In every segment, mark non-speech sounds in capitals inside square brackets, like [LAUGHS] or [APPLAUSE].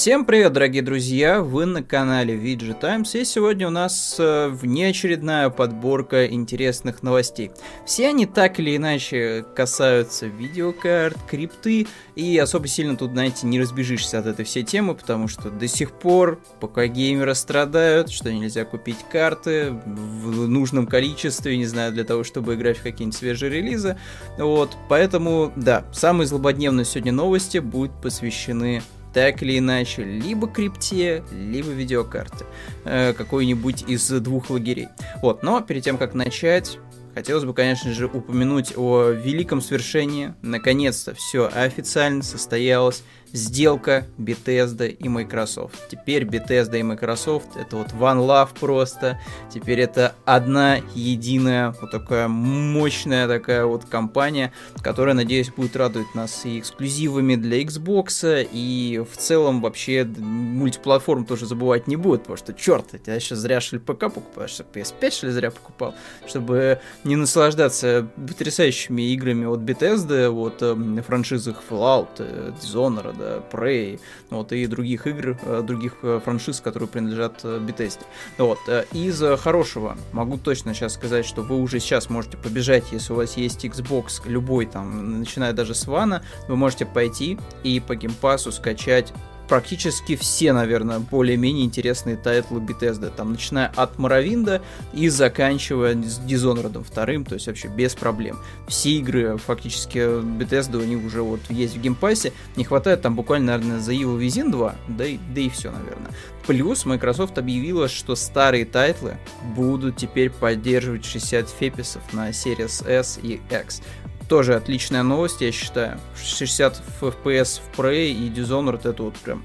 Всем привет, дорогие друзья! Вы на канале VG Times, и сегодня у нас э, внеочередная подборка интересных новостей. Все они так или иначе касаются видеокарт, крипты, и особо сильно тут, знаете, не разбежишься от этой всей темы, потому что до сих пор пока геймеры страдают, что нельзя купить карты в нужном количестве, не знаю, для того, чтобы играть в какие-нибудь свежие релизы. Вот, поэтому, да, самые злободневные сегодня новости будут посвящены так или иначе, либо крипте, либо видеокарты. Э, какой-нибудь из двух лагерей. Вот, но перед тем, как начать, хотелось бы, конечно же, упомянуть о великом свершении. Наконец-то все официально состоялось сделка Bethesda и Microsoft. Теперь Bethesda и Microsoft это вот one love просто. Теперь это одна единая вот такая мощная такая вот компания, которая, надеюсь, будет радовать нас и эксклюзивами для Xbox, и в целом вообще мультиплатформ тоже забывать не будет, потому что, черт, я сейчас зря что ли ПК покупаю, что PS5 что зря покупал, чтобы не наслаждаться потрясающими играми от Bethesda, вот э, франшизах Fallout, э, Dishonored, да, Prey, вот, и других игр, э, других э, франшиз, которые принадлежат э, Bethesda. Вот, из хорошего могу точно сейчас сказать, что вы уже сейчас можете побежать, если у вас есть Xbox, любой там, начиная даже с вана, вы можете пойти и по геймпасу скачать практически все, наверное, более-менее интересные тайтлы Bethesda, там, начиная от Морровинда и заканчивая с Dishonored вторым, то есть вообще без проблем. Все игры фактически Bethesda у них уже вот есть в геймпассе, не хватает там буквально, наверное, за Evil Within 2, да и, да и все, наверное. Плюс Microsoft объявила, что старые тайтлы будут теперь поддерживать 60 FPS ов на Series S и X тоже отличная новость, я считаю. 60 FPS в Prey и Dishonored это вот прям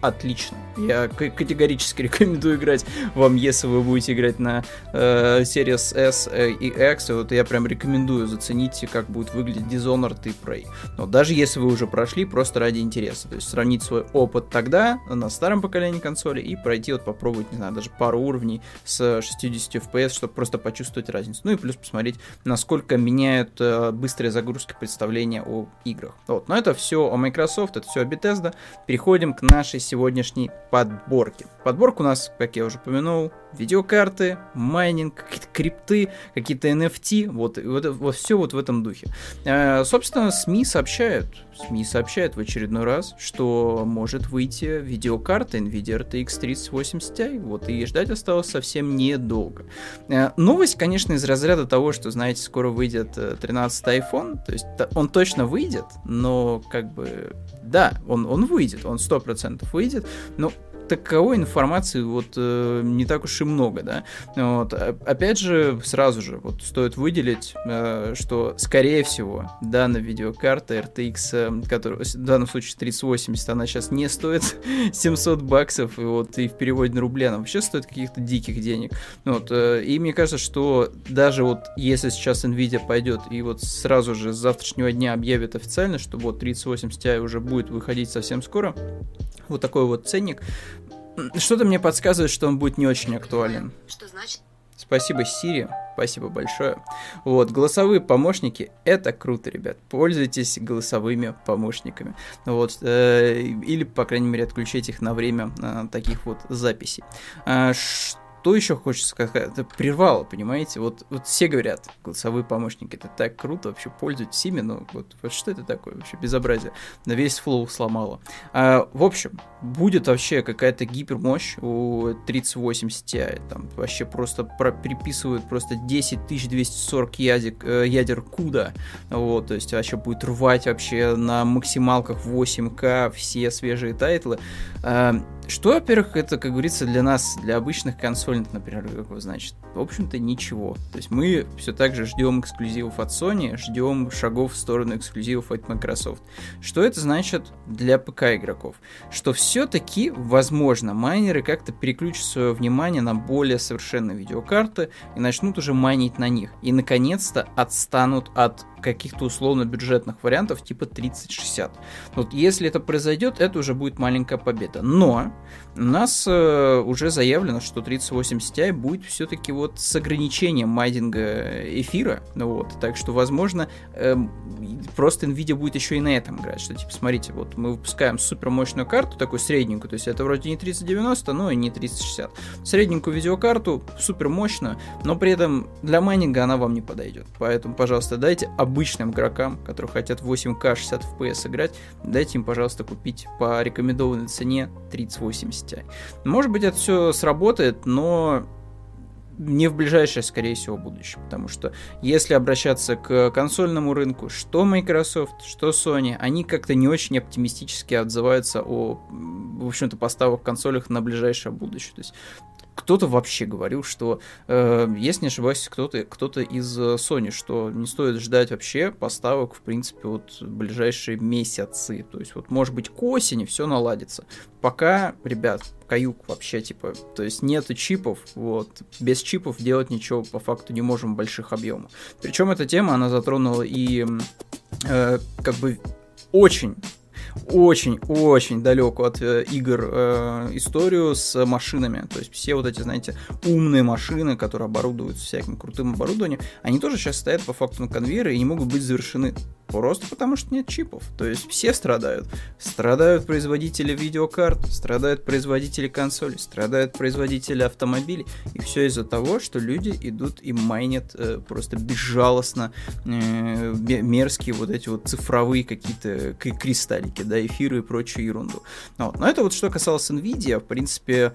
отлично. Я категорически [LAUGHS] рекомендую играть вам, если вы будете играть на э, Series S э, и X. Вот я прям рекомендую, зацените, как будет выглядеть Dishonored и Prey. Но даже если вы уже прошли, просто ради интереса. То есть сравнить свой опыт тогда, на старом поколении консоли, и пройти, вот попробовать, не знаю, даже пару уровней с 60 FPS, чтобы просто почувствовать разницу. Ну и плюс посмотреть, насколько меняют э, быстрые загрузки представления о играх. Вот. Но это все о Microsoft, это все о Bethesda. Переходим к нашей сегодняшней подборке. Подборка у нас, как я уже упомянул, видеокарты, майнинг, какие-то крипты, какие-то NFT, вот, вот, вот все вот в этом духе. Э, собственно, СМИ сообщают, СМИ сообщают в очередной раз, что может выйти видеокарта NVIDIA RTX 3080 Ti, вот, и ждать осталось совсем недолго. Э, новость, конечно, из разряда того, что, знаете, скоро выйдет 13 э, iPhone, то есть он точно выйдет, но как бы, да, он, он выйдет, он 100% выйдет, но таковой информации вот э, не так уж и много, да. Вот. Опять же, сразу же вот стоит выделить, э, что скорее всего данная видеокарта RTX, э, которая в данном случае 3080, она сейчас не стоит [LAUGHS] 700 баксов, и вот и в переводе на рубли она вообще стоит каких-то диких денег. Вот. Э, и мне кажется, что даже вот если сейчас Nvidia пойдет и вот сразу же с завтрашнего дня объявит официально, что вот 3080 Ti уже будет выходить совсем скоро, вот такой вот ценник. Что-то мне подсказывает, что он будет не очень актуален. Что значит? Спасибо, Сири. Спасибо большое. Вот, голосовые помощники, это круто, ребят. Пользуйтесь голосовыми помощниками. Вот, э, или, по крайней мере, отключайте их на время э, таких вот записей. Э, что еще хочется сказать? Это прервало, понимаете? Вот, вот все говорят, голосовые помощники, это так круто, вообще пользуйтесь ими, но вот, вот что это такое вообще безобразие? Нам весь flow сломало. А, в общем, будет вообще какая-то гипермощь у 3080 Ti, там вообще просто про приписывают просто 10240 ядер, э, ядер куда, вот, то есть вообще будет рвать вообще на максималках 8К все свежие тайтлы. А, что, во-первых, это, как говорится, для нас, для обычных консольных, например, какого значит? В общем-то, ничего. То есть мы все так же ждем эксклюзивов от Sony, ждем шагов в сторону эксклюзивов от Microsoft. Что это значит для ПК игроков? Что все-таки, возможно, майнеры как-то переключат свое внимание на более совершенные видеокарты и начнут уже майнить на них. И, наконец-то, отстанут от каких-то условно бюджетных вариантов типа 3060. Вот если это произойдет, это уже будет маленькая победа. Но у нас э, уже заявлено, что 3080 Ti будет все-таки вот с ограничением майдинга эфира. Вот, так что, возможно, э, просто Nvidia будет еще и на этом играть. Что, типа, смотрите, вот мы выпускаем супер мощную карту, такую средненькую, то есть это вроде не 3090, но и не 3060. Средненькую видеокарту, супер мощную, но при этом для майнинга она вам не подойдет. Поэтому, пожалуйста, дайте обычным игрокам, которые хотят 8К 60 FPS играть, дайте им, пожалуйста, купить по рекомендованной цене 3080 Ti. Может быть, это все сработает, но не в ближайшее, скорее всего, будущее. Потому что если обращаться к консольному рынку, что Microsoft, что Sony, они как-то не очень оптимистически отзываются о, в общем-то, поставок консолях на ближайшее будущее. То есть кто-то вообще говорил, что, э, если не ошибаюсь, кто-то кто из э, Sony, что не стоит ждать вообще поставок, в принципе, вот ближайшие месяцы. То есть, вот, может быть, к осени все наладится. Пока, ребят, каюк вообще, типа, то есть нету чипов, вот, без чипов делать ничего по факту не можем в больших объемах. Причем эта тема, она затронула и, э, как бы, очень очень-очень далекую от э, игр э, историю с машинами. То есть все вот эти, знаете, умные машины, которые оборудуются всяким крутым оборудованием, они тоже сейчас стоят по факту на конвейере и не могут быть завершены. Просто потому что нет чипов. То есть все страдают. Страдают производители видеокарт, страдают производители консолей, страдают производители автомобилей. И все из-за того, что люди идут и майнят э, просто безжалостно э, мерзкие вот эти вот цифровые какие-то кристаллики, да, эфиры и прочую ерунду. Вот. Но это вот что касалось NVIDIA, в принципе,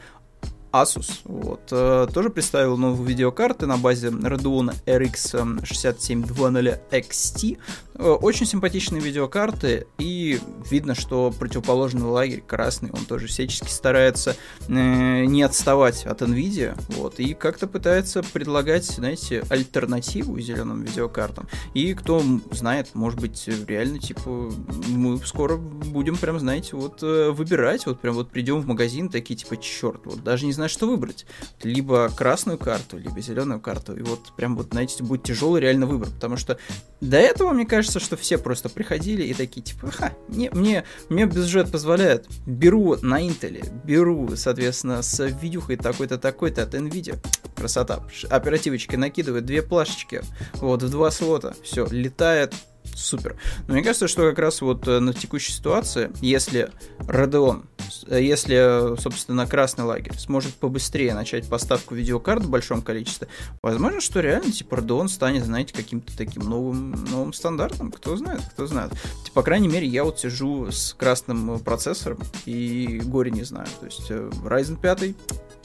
Asus вот, э, тоже представил новые видеокарты на базе Radeon RX 6720 XT. Очень симпатичные видеокарты, и видно, что противоположный лагерь, красный, он тоже всячески старается э, не отставать от NVIDIA, вот, и как-то пытается предлагать, знаете, альтернативу зеленым видеокартам. И кто знает, может быть, реально, типа, мы скоро будем прям, знаете, вот э, выбирать, вот прям вот придем в магазин, такие, типа, черт, вот даже не знаю, что выбрать. Либо красную карту, либо зеленую карту, и вот прям вот, знаете, будет тяжелый реально выбор, потому что до этого, мне кажется, что все просто приходили и такие, типа, ха, не, мне, мне бюджет позволяет, беру на Intel, беру, соответственно, с видюхой такой-то, такой-то от NVIDIA, красота, оперативочки накидывает, две плашечки, вот, в два слота, все, летает, супер. Но мне кажется, что как раз вот э, на текущей ситуации, если Radeon, э, если, собственно, красный лагерь сможет побыстрее начать поставку видеокарт в большом количестве, возможно, что реально, типа, Radeon станет, знаете, каким-то таким новым, новым стандартом, кто знает, кто знает. Типа, по крайней мере, я вот сижу с красным процессором и горе не знаю. То есть э, Ryzen 5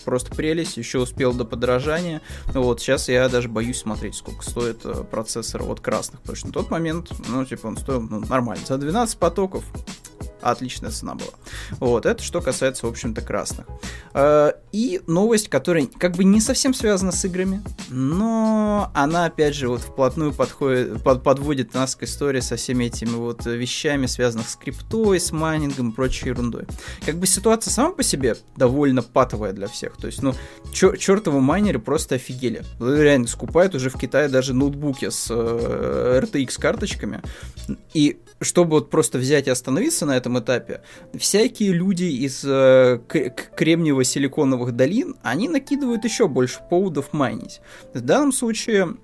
просто прелесть, еще успел до подорожания. Вот, сейчас я даже боюсь смотреть, сколько стоит э, процессор от красных, потому что на тот момент, ну, типа, он стоил ну, нормально. За 12 потоков отличная цена была. Вот, это что касается, в общем-то, красных. Э, и новость, которая как бы не совсем связана с играми, но она, опять же, вот вплотную подходит, под, подводит нас к истории со всеми этими вот вещами, связанных с криптой, с майнингом и прочей ерундой. Как бы ситуация сама по себе довольно патовая для всех. То есть, ну, чер- чертовы майнеры просто офигели. Реально скупают уже в Китае даже ноутбуки с э, RTX карточками. И чтобы вот просто взять и остановиться на этом этапе, всякие люди из э, кремниево-силиконовых долин, они накидывают еще больше поводов майнить. В данном случае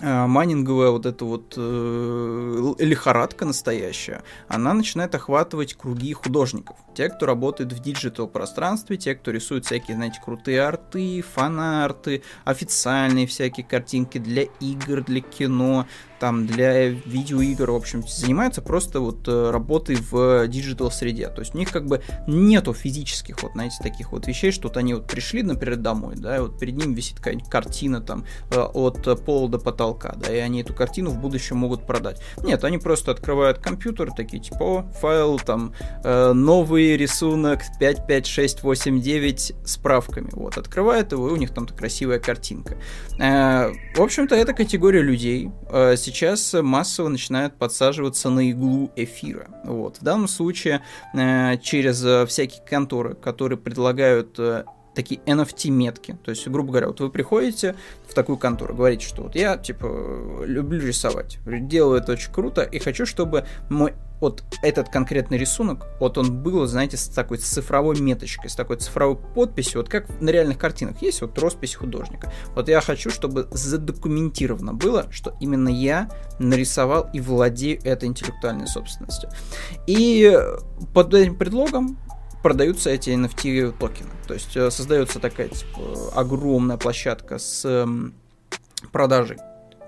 э, майнинговая вот эта вот э, лихорадка настоящая, она начинает охватывать круги художников. Те, кто работает в digital пространстве, те, кто рисует всякие, знаете, крутые арты, фан-арты, официальные всякие картинки для игр, для кино, там для видеоигр, в общем, занимаются просто вот э, работой в digital среде. То есть у них как бы нету физических вот, знаете, таких вот вещей, что вот они вот пришли, например, домой, да, и вот перед ним висит какая-нибудь картина там э, от пола до потолка, да, и они эту картину в будущем могут продать. Нет, они просто открывают компьютер, такие типа, о, файл, там, э, новый рисунок 55689 с правками, вот, открывают его, и у них там красивая картинка. В общем-то, это категория людей. Сейчас сейчас массово начинают подсаживаться на иглу эфира. Вот. В данном случае э, через э, всякие конторы, которые предлагают э, такие NFT-метки. То есть, грубо говоря, вот вы приходите в такую контору, говорите, что вот я, типа, люблю рисовать, делаю это очень круто, и хочу, чтобы мой вот этот конкретный рисунок, вот он был, знаете, с такой цифровой меточкой, с такой цифровой подписью, вот как на реальных картинах есть вот роспись художника. Вот я хочу, чтобы задокументировано было, что именно я нарисовал и владею этой интеллектуальной собственностью. И под этим предлогом продаются эти NFT токены. То есть э, создается такая типа, огромная площадка с продажей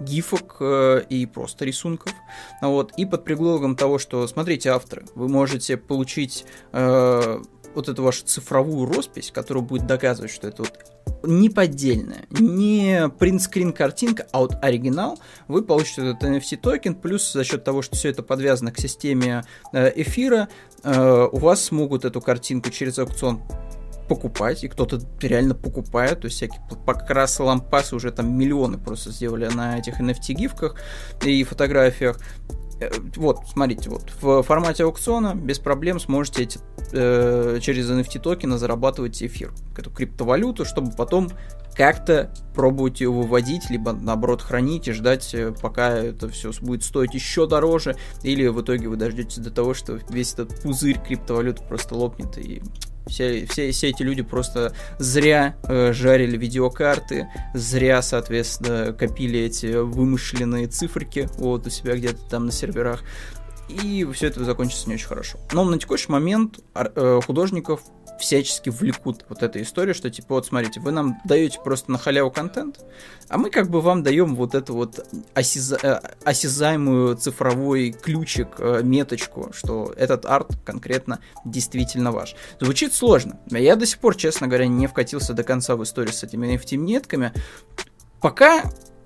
гифок э, и просто рисунков. Вот. И под предлогом того, что, смотрите, авторы, вы можете получить э, вот эту вашу цифровую роспись, которая будет доказывать, что это вот не поддельная, не принтскрин картинка, а вот оригинал, вы получите этот NFT токен, плюс за счет того, что все это подвязано к системе э, эфира, э, у вас смогут эту картинку через аукцион покупать, и кто-то реально покупает, то есть всякие покрасы лампасы уже там миллионы просто сделали на этих NFT-гифках и фотографиях. Э, вот, смотрите, вот в формате аукциона без проблем сможете эти, э, через NFT токены зарабатывать эфир, эту криптовалюту, чтобы потом как-то пробовать ее выводить, либо наоборот хранить и ждать, э, пока это все будет стоить еще дороже, или в итоге вы дождетесь до того, что весь этот пузырь криптовалюты просто лопнет и все, все, все эти люди просто зря э, жарили видеокарты, зря, соответственно, копили эти вымышленные циферки вот у себя где-то там на серверах. И все это закончится не очень хорошо. Но на текущий момент э, художников всячески влекут вот эта история, что типа вот смотрите, вы нам даете просто на халяву контент, а мы как бы вам даем вот эту вот осяза... Э, осязаемую цифровой ключик, э, меточку, что этот арт конкретно действительно ваш. Звучит сложно. Я до сих пор, честно говоря, не вкатился до конца в историю с этими NFT-метками. Пока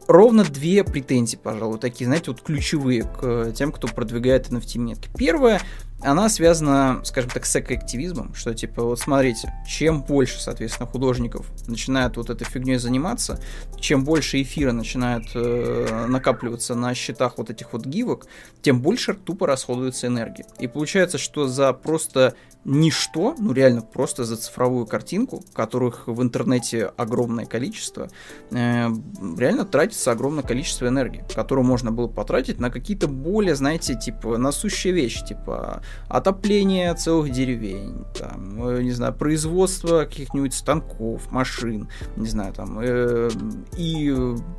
ровно две претензии, пожалуй, такие, знаете, вот ключевые к тем, кто продвигает NFT-метки. Первое, она связана, скажем так, с экоактивизмом, что типа, вот смотрите, чем больше, соответственно, художников начинают вот этой фигней заниматься, чем больше эфира начинает э, накапливаться на счетах вот этих вот гивок, тем больше тупо расходуется энергия. И получается, что за просто ничто, ну реально просто за цифровую картинку, которых в интернете огромное количество, э, реально тратится огромное количество энергии, которую можно было потратить на какие-то более, знаете, типа насущие вещи, типа отопление целых деревень, там, э, не знаю, производство каких-нибудь станков, машин, не знаю, там, э, и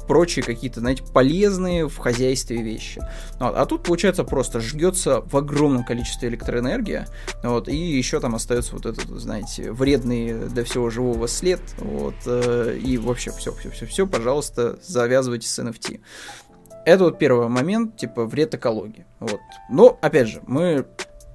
прочие какие-то, знаете, полезные в хозяйстве вещи. Вот. А тут, получается, просто жгется в огромном количестве электроэнергия, вот, и еще там остается вот этот, знаете, вредный для всего живого след, вот, э, и вообще все, все, все, все, пожалуйста, завязывайте с NFT. Это вот первый момент, типа, вред экологии. Вот. Но, опять же, мы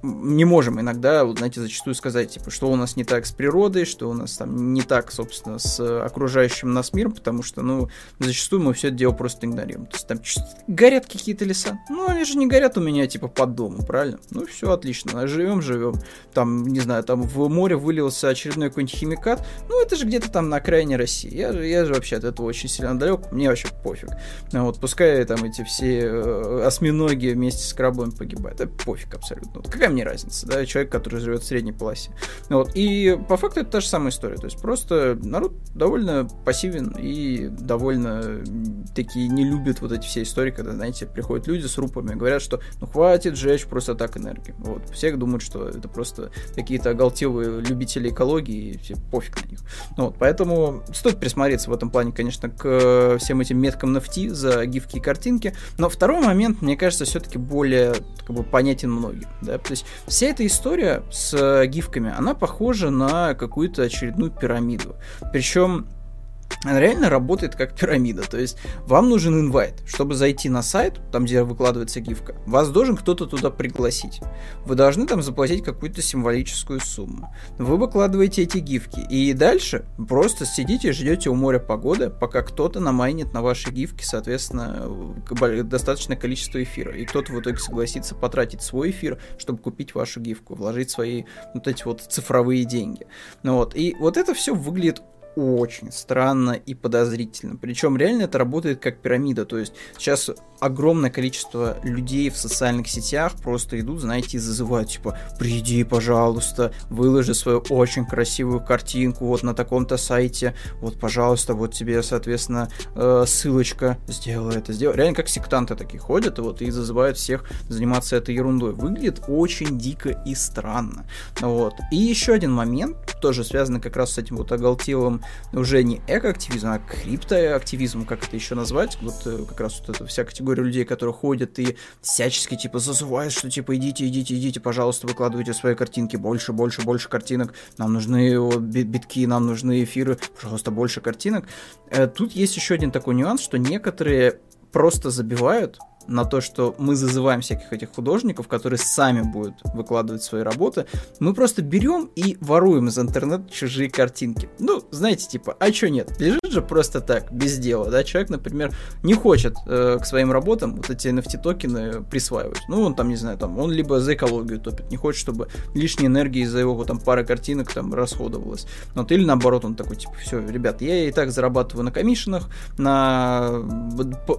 не можем иногда, вот, знаете, зачастую сказать, типа, что у нас не так с природой, что у нас там не так, собственно, с окружающим нас миром, потому что, ну, зачастую мы все это дело просто игнорируем. То есть там горят какие-то леса. Ну, они же не горят у меня, типа, под домом, правильно? Ну, все отлично. Живем, живем. Там, не знаю, там в море вылился очередной какой-нибудь химикат. Ну, это же где-то там на окраине России. Я, я же вообще от этого очень сильно далек. Мне вообще пофиг. Ну, вот, пускай там эти все э, осьминоги вместе с крабами погибают. Это пофиг абсолютно. Вот какая мне разница, да, человек, который живет в средней полосе. Вот. И по факту это та же самая история. То есть просто народ довольно пассивен и довольно такие не любят вот эти все истории, когда, знаете, приходят люди с рупами и говорят, что ну хватит жечь просто так энергию. Вот. Все думают, что это просто какие-то оголтелые любители экологии, и все пофиг на них. Ну, вот. Поэтому стоит присмотреться в этом плане, конечно, к всем этим меткам NFT за гифки и картинки. Но второй момент, мне кажется, все-таки более как бы, понятен многим. Да? То есть есть вся эта история с э, гифками, она похожа на какую-то очередную пирамиду. Причем она реально работает как пирамида. То есть вам нужен инвайт, чтобы зайти на сайт, там где выкладывается гифка. Вас должен кто-то туда пригласить. Вы должны там заплатить какую-то символическую сумму. Вы выкладываете эти гифки. И дальше просто сидите и ждете у моря погоды, пока кто-то намайнит на ваши гифки, соответственно, достаточное количество эфира. И кто-то в итоге согласится потратить свой эфир, чтобы купить вашу гифку, вложить свои вот эти вот цифровые деньги. Ну вот. И вот это все выглядит очень странно и подозрительно. Причем реально это работает как пирамида. То есть сейчас огромное количество людей в социальных сетях просто идут, знаете, и зазывают, типа, приди, пожалуйста, выложи свою очень красивую картинку вот на таком-то сайте, вот, пожалуйста, вот тебе, соответственно, э, ссылочка, сделай это, сделай. Реально как сектанты такие ходят, вот, и зазывают всех заниматься этой ерундой. Выглядит очень дико и странно. Вот. И еще один момент, тоже связанный как раз с этим вот оголтелым уже не экоактивизмом, а криптоактивизмом, как это еще назвать, вот э, как раз вот эта вся категория людей, которые ходят и всячески типа зазывают, что типа идите, идите, идите, пожалуйста, выкладывайте свои картинки, больше, больше, больше картинок, нам нужны вот, битки, нам нужны эфиры, пожалуйста, больше картинок. Э, тут есть еще один такой нюанс, что некоторые просто забивают на то, что мы зазываем всяких этих художников, которые сами будут выкладывать свои работы, мы просто берем и воруем из интернета чужие картинки. Ну, знаете, типа, а чё нет? Лежит же просто так, без дела, да? Человек, например, не хочет э, к своим работам вот эти NFT-токены присваивать. Ну, он там, не знаю, там, он либо за экологию топит, не хочет, чтобы лишней энергии из-за его там пары картинок там расходовалось. Вот, или наоборот, он такой, типа, все, ребят, я и так зарабатываю на комиссионах, на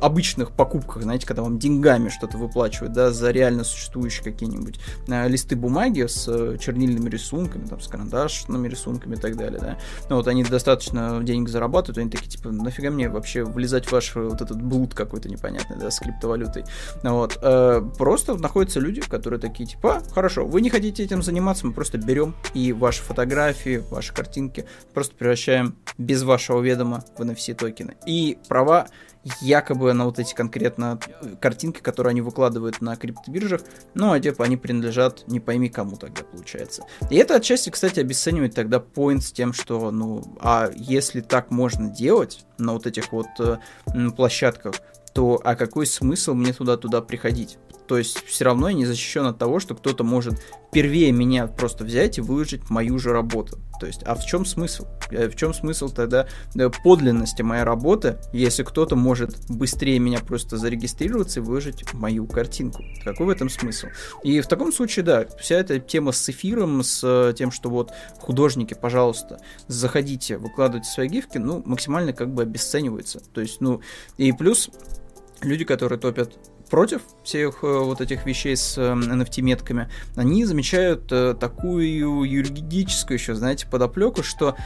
обычных покупках, знаете, когда вам деньгами что-то выплачивают, да, за реально существующие какие-нибудь э, листы бумаги с э, чернильными рисунками, там, с карандашными рисунками и так далее, да. Ну, вот они достаточно денег зарабатывают, они такие, типа, нафига мне вообще влезать в ваш вот этот блуд какой-то непонятный, да, с криптовалютой. Вот. Э, просто находятся люди, которые такие, типа, а, хорошо, вы не хотите этим заниматься, мы просто берем и ваши фотографии, ваши картинки просто превращаем без вашего ведома в NFC токены. И права якобы на вот эти конкретно картинки, которые они выкладывают на криптобиржах, ну, а типа они принадлежат не пойми кому тогда получается. И это отчасти, кстати, обесценивает тогда поинт с тем, что, ну, а если так можно делать на вот этих вот э, площадках, то а какой смысл мне туда-туда приходить? То есть все равно я не защищен от того, что кто-то может первее меня просто взять и выложить мою же работу. То есть, а в чем смысл? Э, в чем смысл тогда э, подлинности моей работы, если кто-то может быстрее меня просто зарегистрироваться и выложить мою картинку? Какой в этом смысл? И в таком случае, да, вся эта тема с эфиром, с э, тем, что вот художники, пожалуйста, заходите, выкладывайте свои гифки, ну, максимально как бы обесценивается. То есть, ну, и плюс люди, которые топят против всех э, вот этих вещей с NFT-метками, эм, они замечают э, такую юридическую еще, знаете, подоплеку, что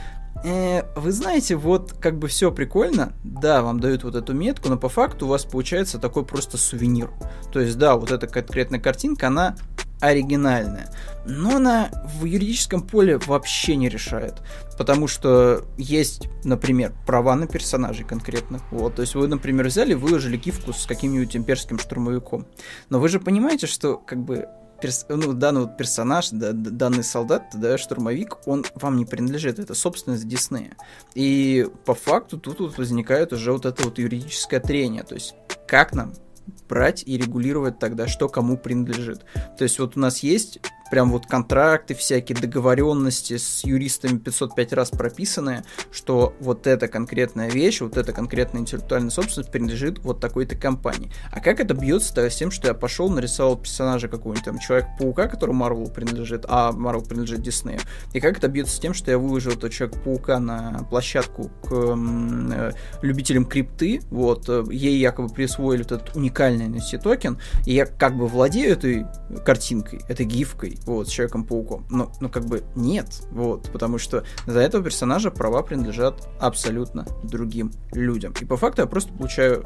э, вы знаете, вот как бы все прикольно, да, вам дают вот эту метку, но по факту у вас получается такой просто сувенир. То есть, да, вот эта конкретная картинка, она оригинальная. Но она в юридическом поле вообще не решает. Потому что есть, например, права на персонажей конкретно. Вот, то есть вы, например, взяли, выложили гифку с каким-нибудь имперским штурмовиком. Но вы же понимаете, что как бы перс, ну, данный вот персонаж, да, данный солдат, да, штурмовик, он вам не принадлежит, это собственность Диснея. И по факту тут вот возникает уже вот это вот юридическое трение, то есть как нам брать и регулировать тогда, что кому принадлежит. То есть вот у нас есть прям вот контракты, всякие договоренности с юристами 505 раз прописанные, что вот эта конкретная вещь, вот эта конкретная интеллектуальная собственность принадлежит вот такой-то компании. А как это бьется с тем, что я пошел, нарисовал персонажа какого-нибудь там Человек-паука, который Марвел принадлежит, а Марвел принадлежит Диснею. И как это бьется с тем, что я выложил этого Человека-паука на площадку к э, любителям крипты, вот, э, ей якобы присвоили этот уникальный NFT токен, и я как бы владею этой картинкой, этой гифкой, вот, с Человеком-пауком. Но, ну, как бы нет, вот, потому что за этого персонажа права принадлежат абсолютно другим людям. И по факту я просто получаю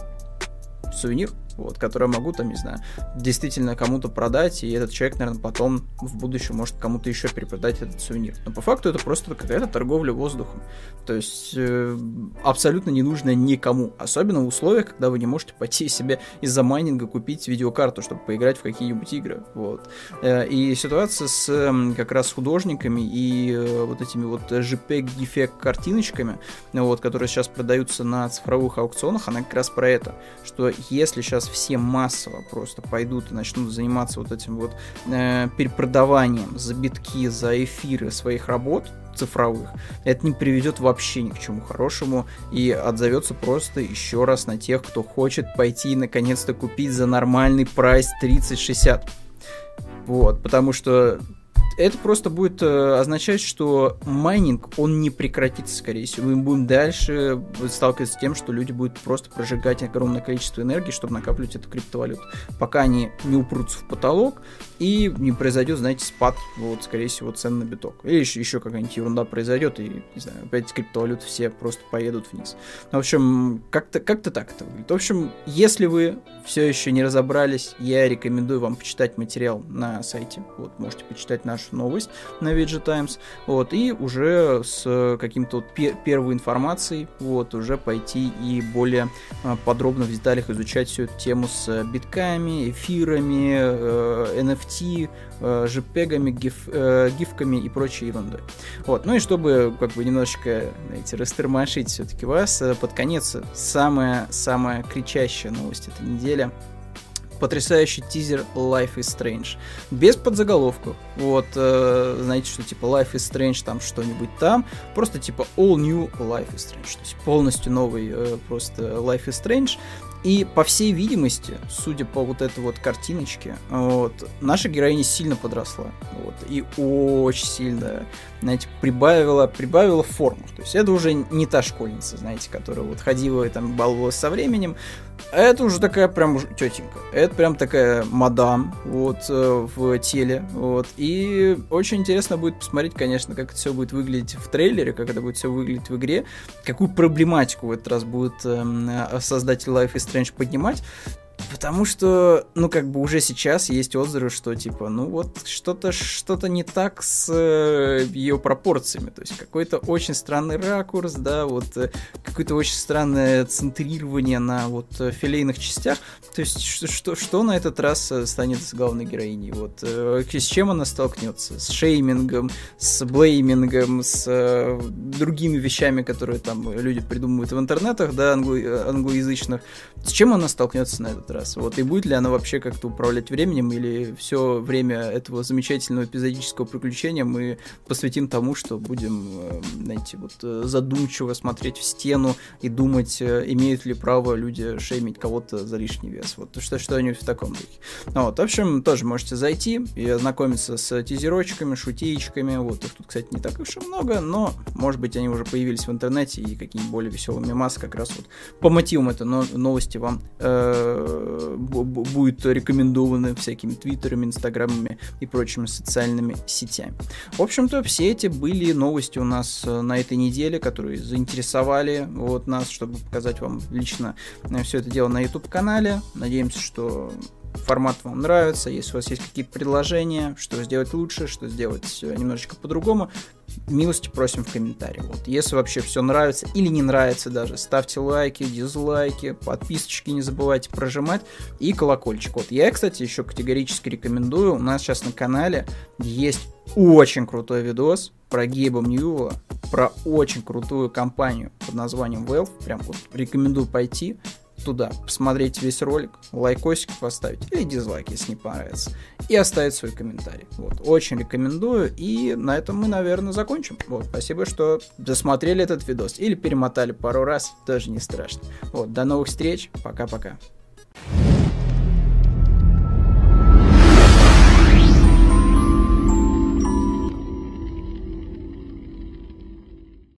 сувенир, вот, который могу, там, не знаю, действительно кому-то продать, и этот человек, наверное, потом в будущем может кому-то еще перепродать этот сувенир. Но по факту это просто какая-то торговля воздухом. То есть э, абсолютно не нужно никому. Особенно в условиях, когда вы не можете пойти себе из-за майнинга купить видеокарту, чтобы поиграть в какие-нибудь игры. Вот. Э, и ситуация с э, как раз художниками и э, вот этими вот JPEG-дефект картиночками, вот, которые сейчас продаются на цифровых аукционах, она как раз про это, что если сейчас сейчас все массово просто пойдут и начнут заниматься вот этим вот э, перепродаванием за битки, за эфиры своих работ, цифровых, это не приведет вообще ни к чему хорошему и отзовется просто еще раз на тех, кто хочет пойти и наконец-то купить за нормальный прайс 30-60. Вот, потому что это просто будет э, означать, что майнинг, он не прекратится, скорее всего. Мы будем дальше сталкиваться с тем, что люди будут просто прожигать огромное количество энергии, чтобы накапливать эту криптовалюту. Пока они не упрутся в потолок и не произойдет, знаете, спад, вот, скорее всего, цен на биток. Или еще, еще какая-нибудь ерунда произойдет, и, не знаю, опять криптовалюты все просто поедут вниз. В общем, как-то как так это выглядит. В общем, если вы все еще не разобрались, я рекомендую вам почитать материал на сайте. Вот, можете почитать нашу новость на VG Times. Вот, и уже с каким-то вот пер первой информацией, вот, уже пойти и более а, подробно в деталях изучать всю эту тему с битками, эфирами, э, NFT, э, гиф, э, гифками и прочей ерундой. Вот, ну и чтобы как бы немножечко, знаете, растормошить все-таки вас, э, под конец самая-самая кричащая новость этой недели – потрясающий тизер Life is Strange. Без подзаголовков. Вот, э, знаете, что типа Life is Strange, там что-нибудь там. Просто типа All New Life is Strange. То есть полностью новый э, просто Life is Strange. И по всей видимости, судя по вот этой вот картиночке, вот, наша героиня сильно подросла. Вот, и очень сильно, знаете, прибавила, прибавила форму. То есть это уже не та школьница, знаете, которая вот ходила и там баловалась со временем. Это уже такая прям тетенька. Это прям такая мадам вот э, в теле. Вот. И очень интересно будет посмотреть, конечно, как это все будет выглядеть в трейлере, как это будет все выглядеть в игре, какую проблематику в этот раз будет э, создатель Life is Strange поднимать. Потому что, ну, как бы уже сейчас есть отзывы, что, типа, ну, вот что-то что-то не так с э, ее пропорциями. То есть какой-то очень странный ракурс, да, вот э, какое-то очень странное центрирование на вот э, филейных частях. То есть что, что, что на этот раз э, станет с главной героиней? Вот э, с чем она столкнется? С шеймингом, с блеймингом, с э, другими вещами, которые там люди придумывают в интернетах, да, англо- англоязычных. С чем она столкнется на этот раз? Вот, и будет ли она вообще как-то управлять временем, или все время этого замечательного эпизодического приключения мы посвятим тому, что будем, э, знаете, вот э, задумчиво смотреть в стену и думать, э, имеют ли право люди шеймить кого-то за лишний вес. Вот что, что-нибудь в таком духе. Ну, вот, в общем, тоже можете зайти и ознакомиться с тизерочками, шутеечками. Вот, их тут, кстати, не так уж и много, но, может быть, они уже появились в интернете и какие-нибудь более веселые мемасы как раз вот по мотивам этой новости вам э, будет рекомендованы всякими твиттерами, инстаграмами и прочими социальными сетями. В общем-то, все эти были новости у нас э, на этой неделе, которые заинтересовали вот нас, чтобы показать вам лично э, все это дело на YouTube-канале. Надеемся, что формат вам нравится, если у вас есть какие-то предложения, что сделать лучше, что сделать э, немножечко по-другому, милости просим в комментарии. Вот, если вообще все нравится или не нравится даже, ставьте лайки, дизлайки, подписочки не забывайте прожимать и колокольчик. Вот я, кстати, еще категорически рекомендую, у нас сейчас на канале есть очень крутой видос про Гейба Ньюла, про очень крутую компанию под названием Valve, прям вот рекомендую пойти, туда, посмотреть весь ролик, лайкосик поставить или дизлайк, если не понравится, и оставить свой комментарий. Вот, очень рекомендую, и на этом мы, наверное, закончим. Вот, спасибо, что досмотрели этот видос или перемотали пару раз, тоже не страшно. Вот, до новых встреч, пока-пока.